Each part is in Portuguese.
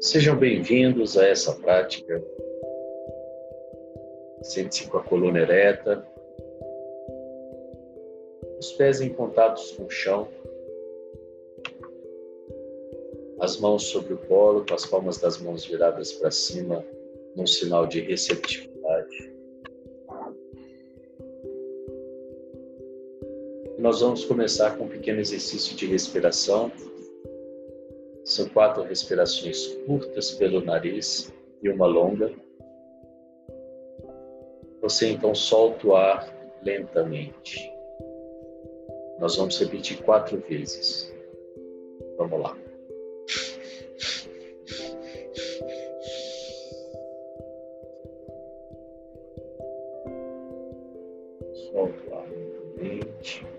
Sejam bem-vindos a essa prática. Sente-se com a coluna ereta, os pés em contatos com o chão, as mãos sobre o colo, com as palmas das mãos viradas para cima, num sinal de receptividade. Nós vamos começar com um pequeno exercício de respiração são quatro respirações curtas pelo nariz e uma longa. Você então solta o ar lentamente. Nós vamos repetir quatro vezes. Vamos lá. Solta o ar lentamente.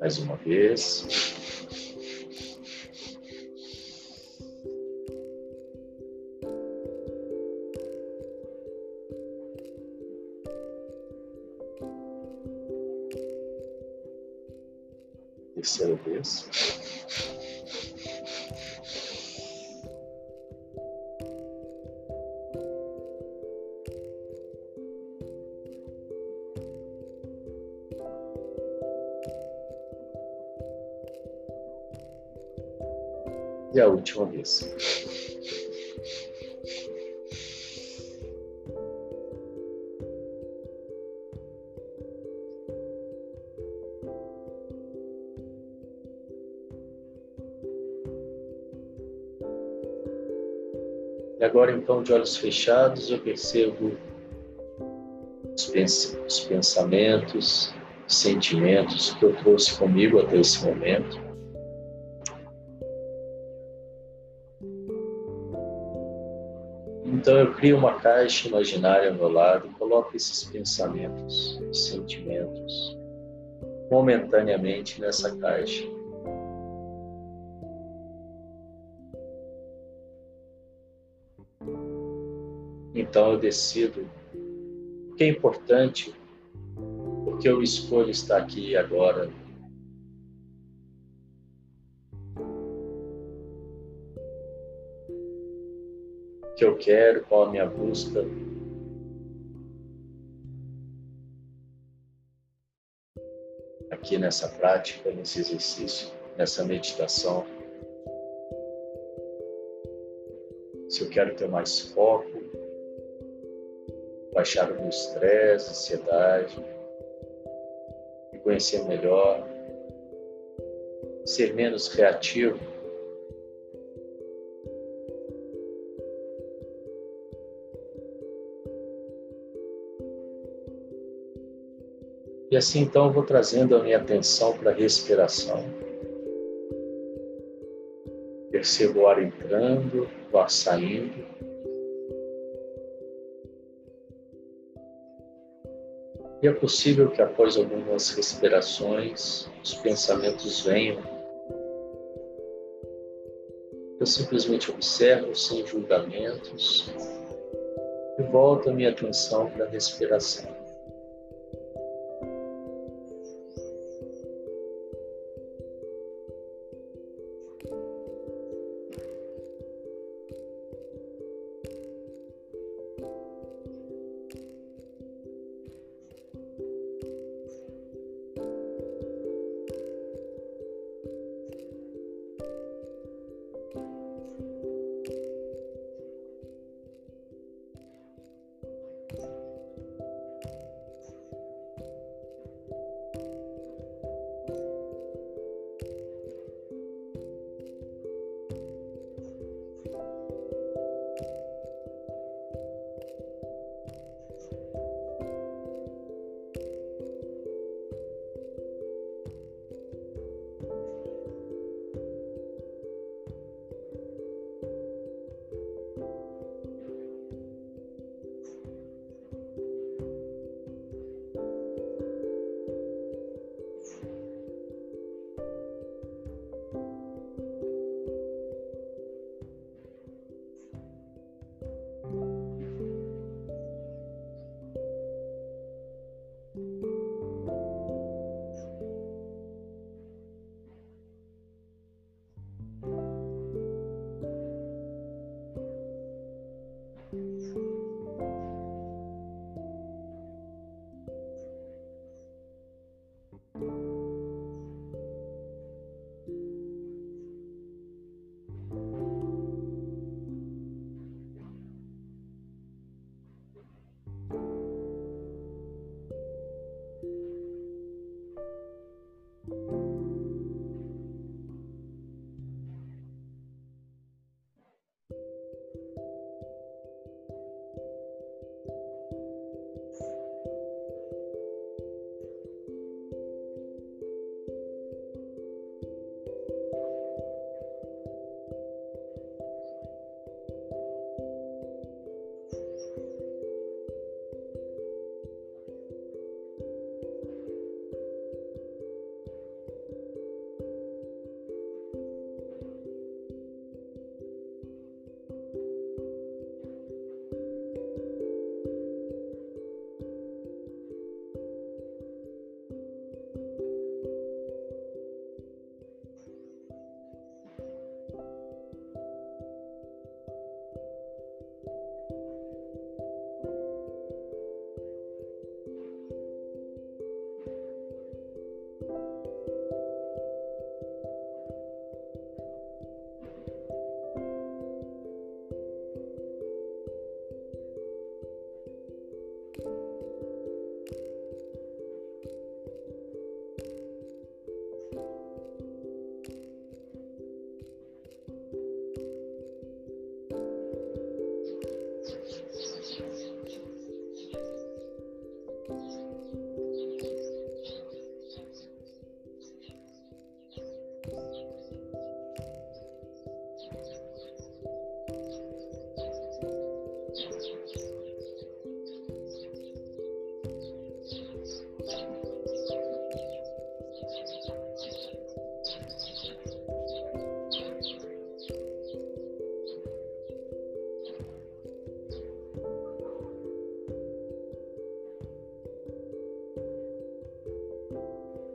Mais uma vez. A última vez. E agora, então, de olhos fechados, eu percebo os, pens os pensamentos, os sentimentos que eu trouxe comigo até esse momento. Então eu crio uma caixa imaginária ao meu lado e coloco esses pensamentos, sentimentos, momentaneamente nessa caixa. Então eu decido o que é importante, porque eu escolho estar aqui agora que eu quero, qual a minha busca. Aqui nessa prática, nesse exercício, nessa meditação. Se eu quero ter mais foco, baixar o meu estresse, ansiedade, me conhecer melhor, ser menos reativo E assim então vou trazendo a minha atenção para a respiração. Percebo o ar entrando, o ar saindo. E é possível que após algumas respirações os pensamentos venham. Eu simplesmente observo sem julgamentos e volto a minha atenção para a respiração.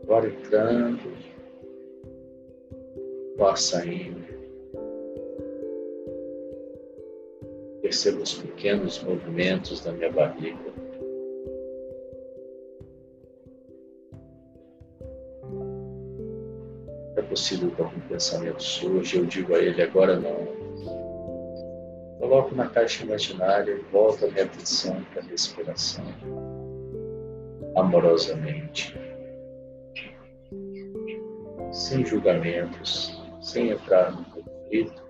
Agora entrando, ar saindo. Percebo os pequenos movimentos da minha barriga. É possível que algum pensamento surja, eu digo a ele agora não. Coloco na caixa imaginária e volto a minha atenção para a respiração, amorosamente sem julgamentos, sem entrar no conflito,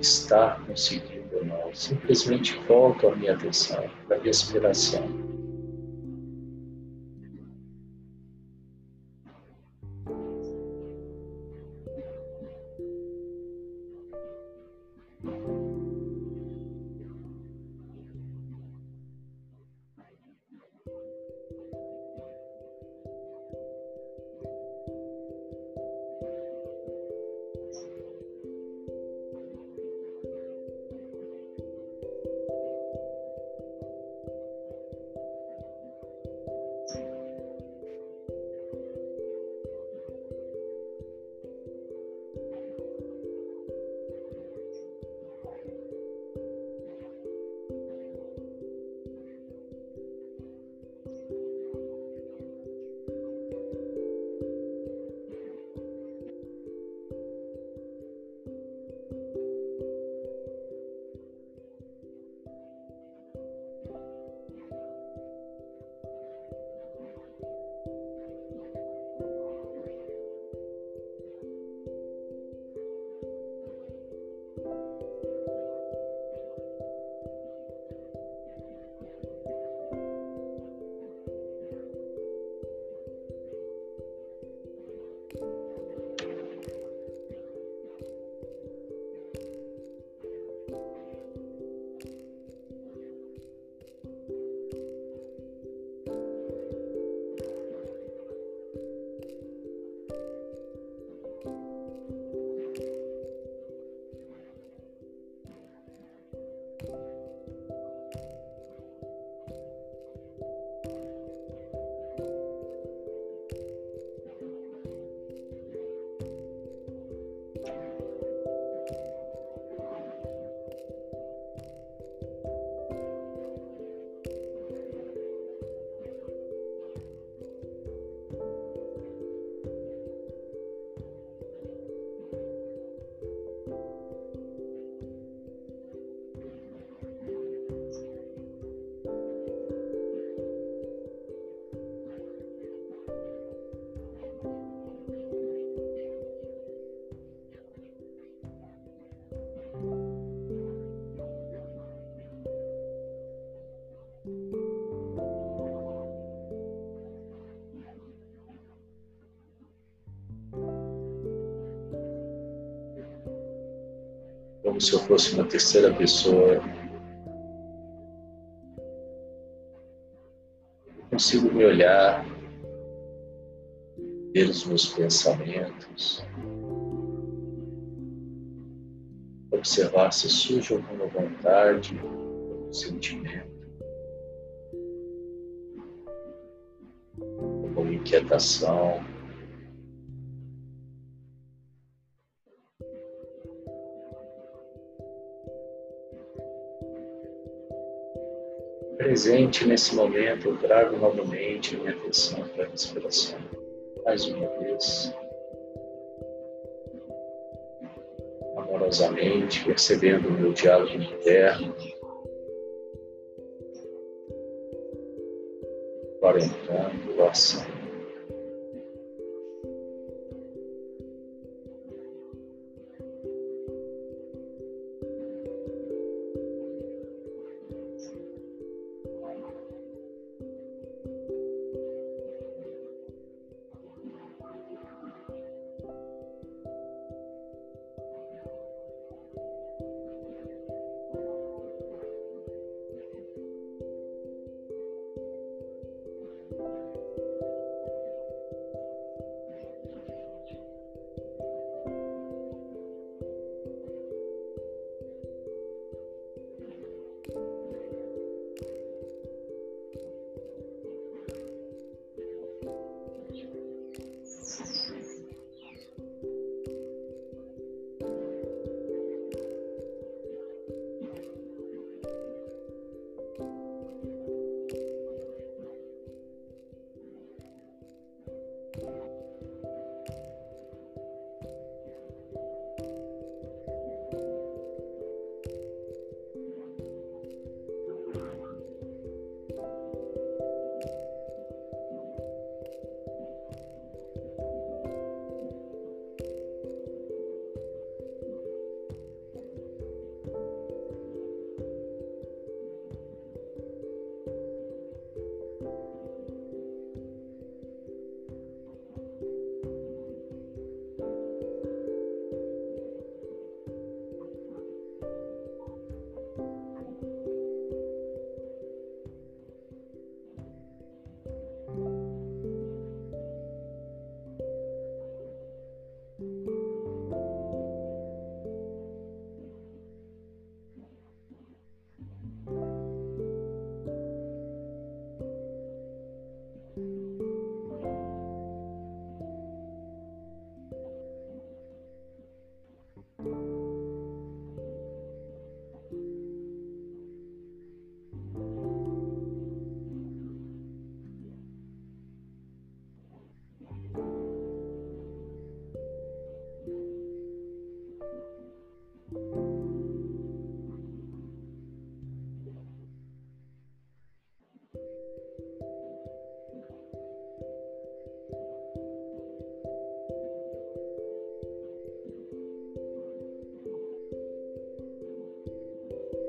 estar conseguindo ou não. Simplesmente volto a minha atenção para a respiração. Como se eu fosse uma terceira pessoa. Eu consigo me olhar, ver os meus pensamentos, observar se surge alguma vontade, algum sentimento, alguma inquietação. Presente nesse momento, eu trago novamente a minha atenção para a respiração. Mais uma vez. Amorosamente, percebendo o meu diálogo interno. Agora entrando, ação.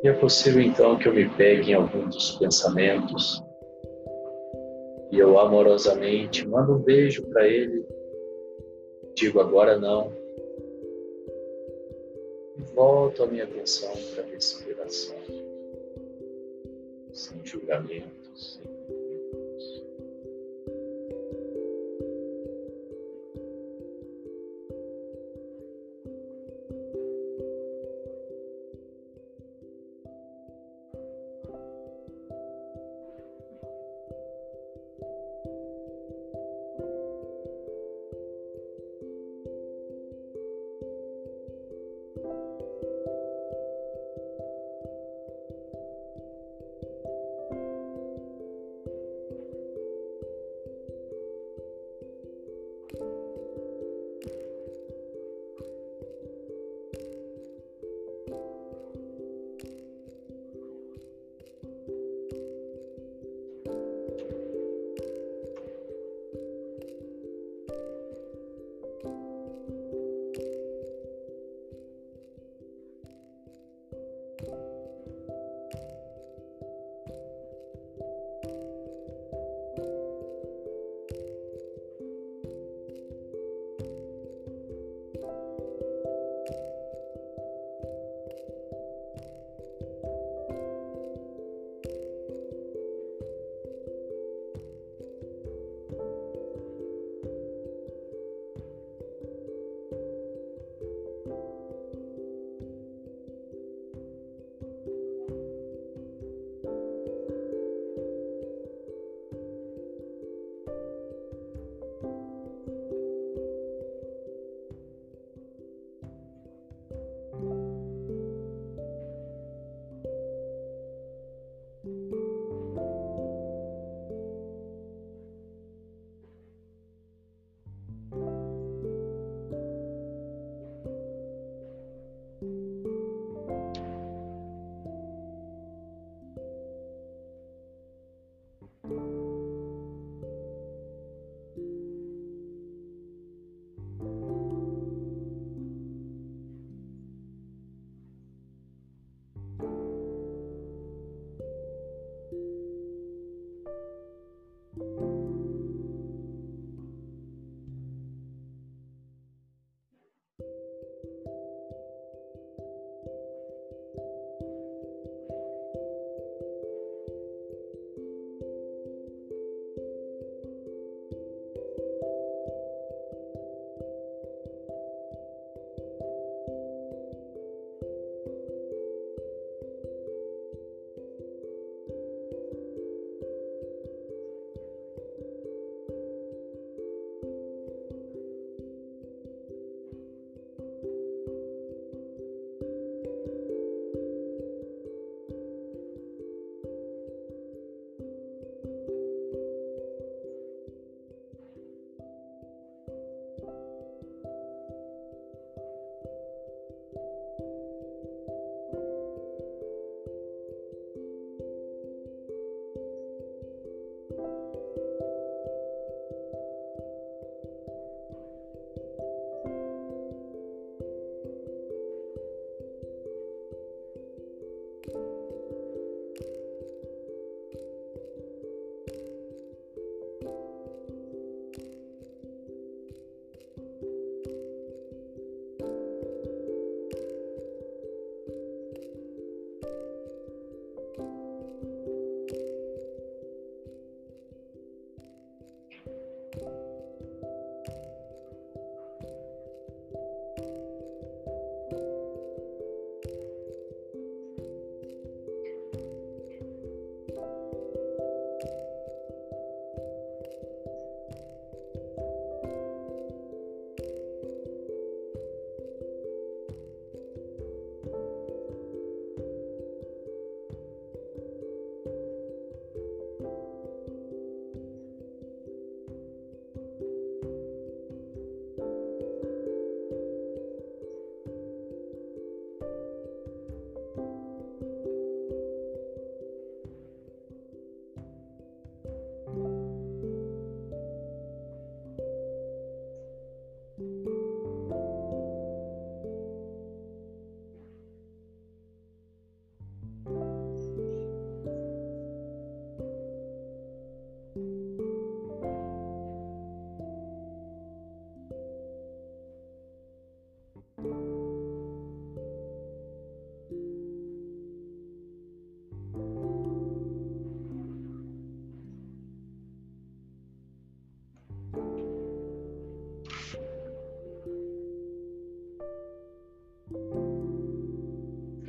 E é possível então que eu me pegue em algum dos pensamentos? E eu amorosamente mando um beijo para ele, digo agora não, e volto a minha atenção para a respiração, sem julgamentos, sem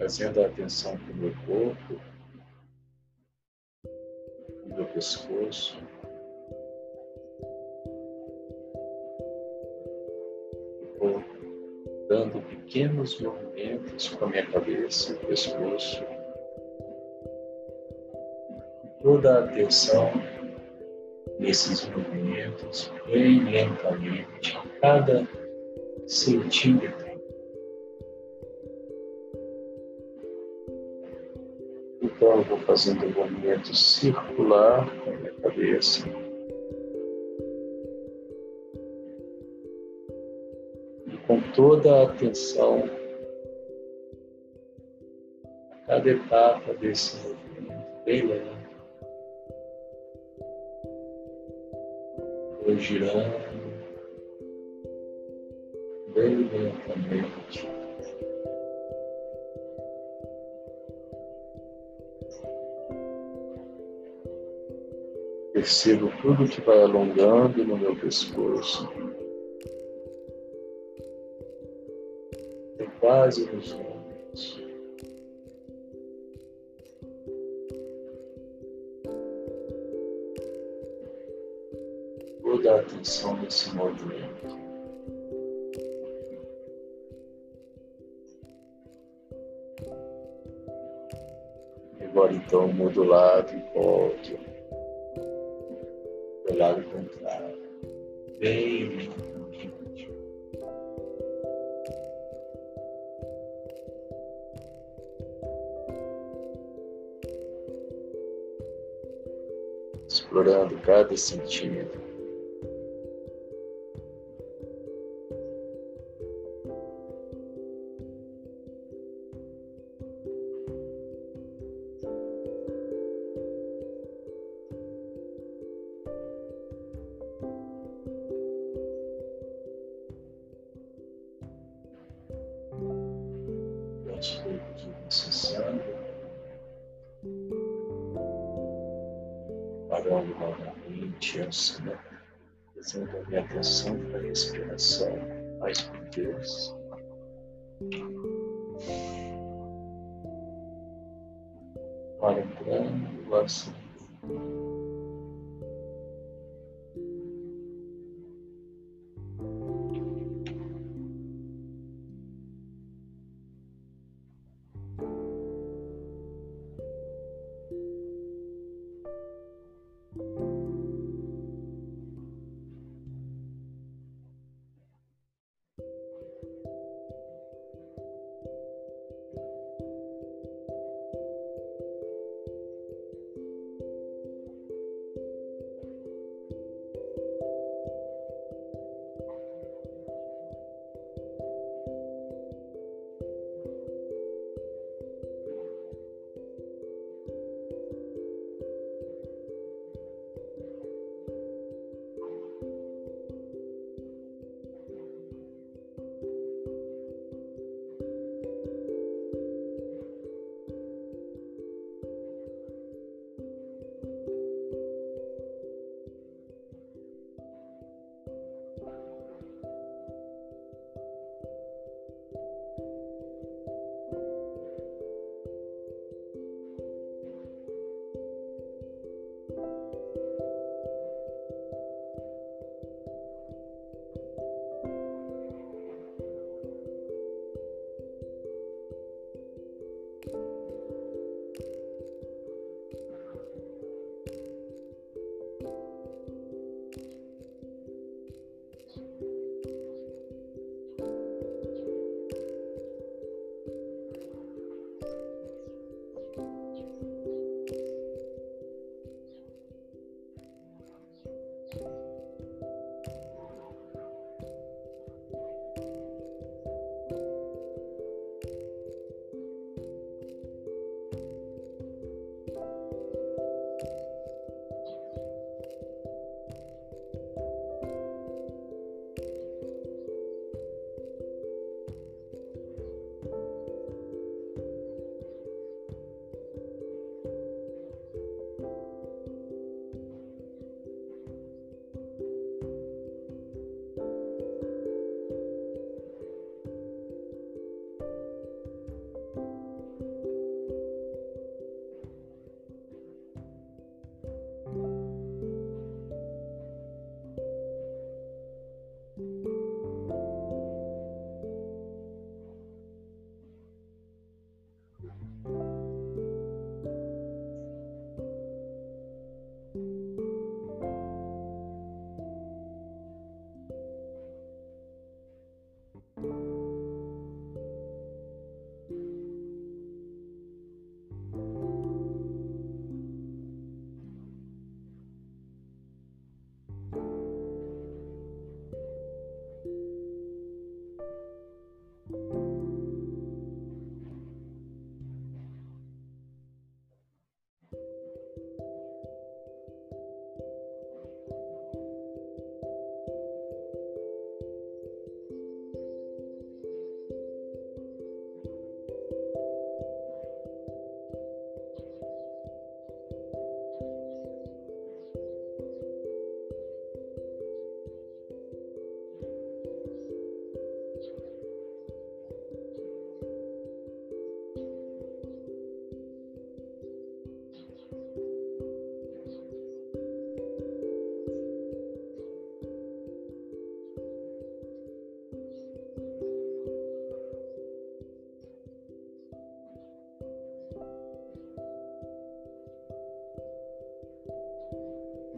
trazendo a atenção para o meu corpo, o meu pescoço. Vou dando pequenos movimentos com a minha cabeça e pescoço. Toda a atenção nesses movimentos, bem lentamente, cada centímetro fazendo um movimento circular com a minha cabeça. E com toda a atenção a cada etapa desse movimento, bem lento. Vou girando bem lentamente. Percebo tudo que vai alongando no meu pescoço. E quase nos ombros. Toda a atenção nesse movimento. Agora então mudo lado e volto lado contrário. Bem. Explorando cada centímetro.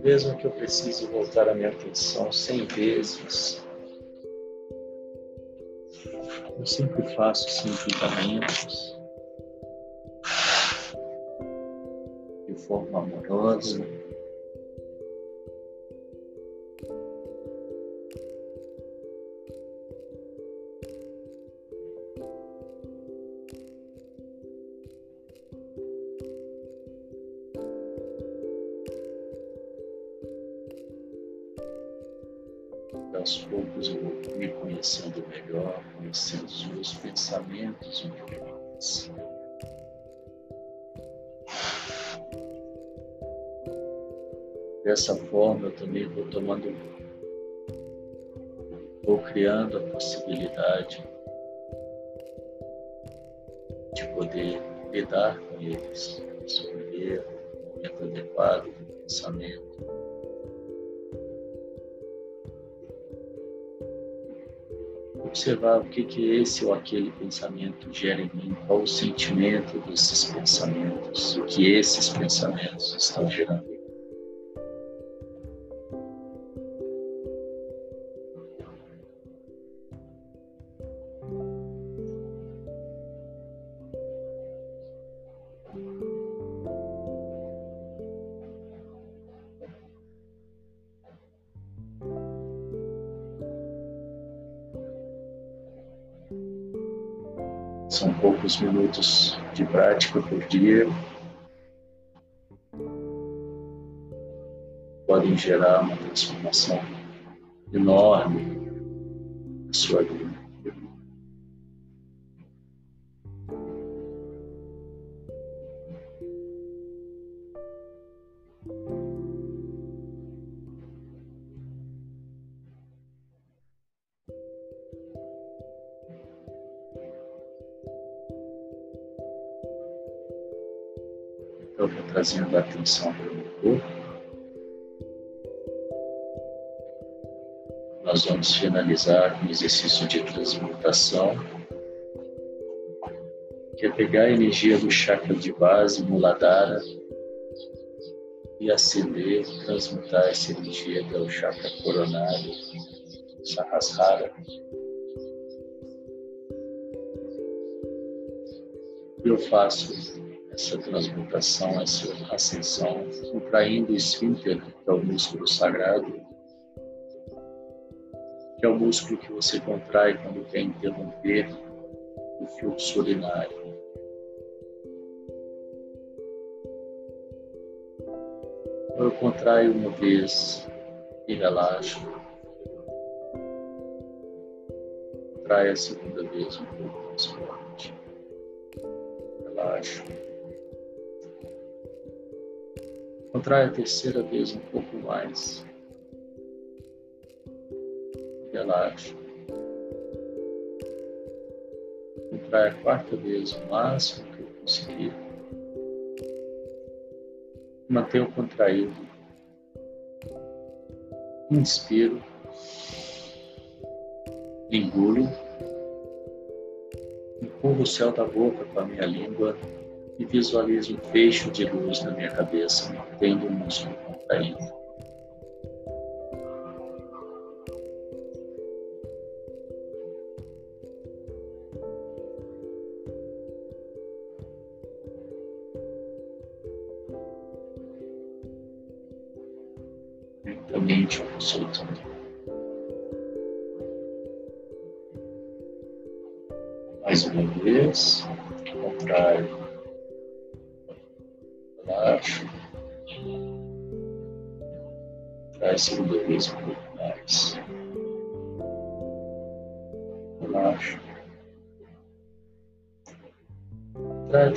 Mesmo que eu precise voltar a minha atenção cem vezes, eu sempre faço sentimentos de forma amorosa. Aos poucos eu vou me conhecendo melhor, conhecendo os meus pensamentos melhores. Dessa forma eu também vou tomando, vou criando a possibilidade de poder lidar com eles, escolher o momento adequado do pensamento observar o que, que esse ou aquele pensamento gera em mim, qual o sentimento desses pensamentos, o que esses pensamentos estão gerando São poucos minutos de prática por dia. Podem gerar uma transformação enorme trazendo a atenção para o meu corpo. Nós vamos finalizar com exercício de transmutação, que é pegar a energia do chakra de base, Muladhara, e acender, transmutar essa energia até o chakra coronário, Sahasrara. Eu faço essa transmutação, essa ascensão, contraindo o esfíncter, que é o músculo sagrado, que é o músculo que você contrai quando quer interromper o fluxo urinário. Eu contraio uma vez e relaxo. Contrai a segunda vez um pouco mais forte. Relaxo. Contrai a terceira vez um pouco mais. Relaxa. Contrai a quarta vez o máximo que eu conseguir. Mantenha contraído. Inspiro. Engulo. Empurro o céu da boca com a minha língua e visualizo um fecho de luz na minha cabeça, mantendo o músculo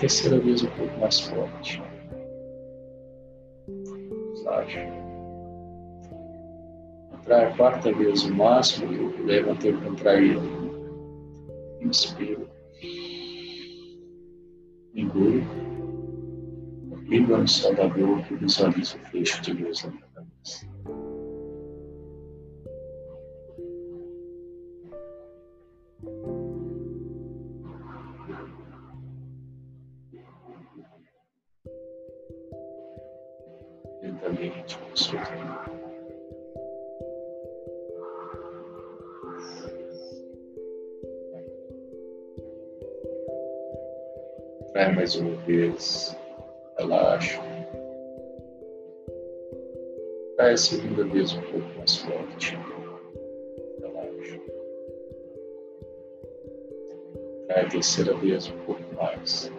terceira vez um pouco mais forte. Relaxa. Traz a quarta vez o máximo que eu puder manter contraído. Inspiro. Engolo língua no céu da boca e visualiza o fecho de luz na minha cabeça. Vez, relaxa. Trai a segunda vez um pouco mais forte. Relaxa. Trai a terceira vez um pouco mais.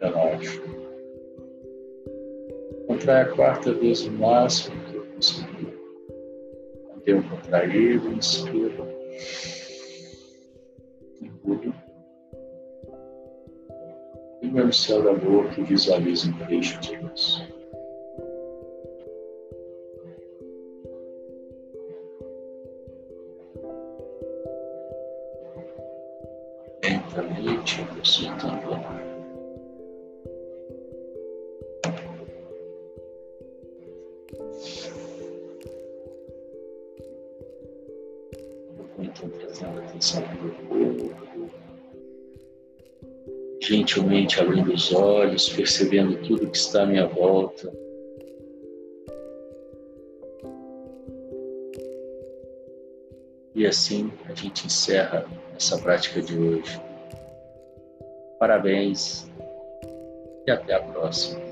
Relaxa. Contrai a quarta vez o máximo que eu conseguir. Mantém contraído, inspira. Engula. E no céu da boca visualiza um peixe de luz. Gentilmente abrindo os olhos, percebendo tudo que está à minha volta. E assim a gente encerra essa prática de hoje. Parabéns e até a próxima.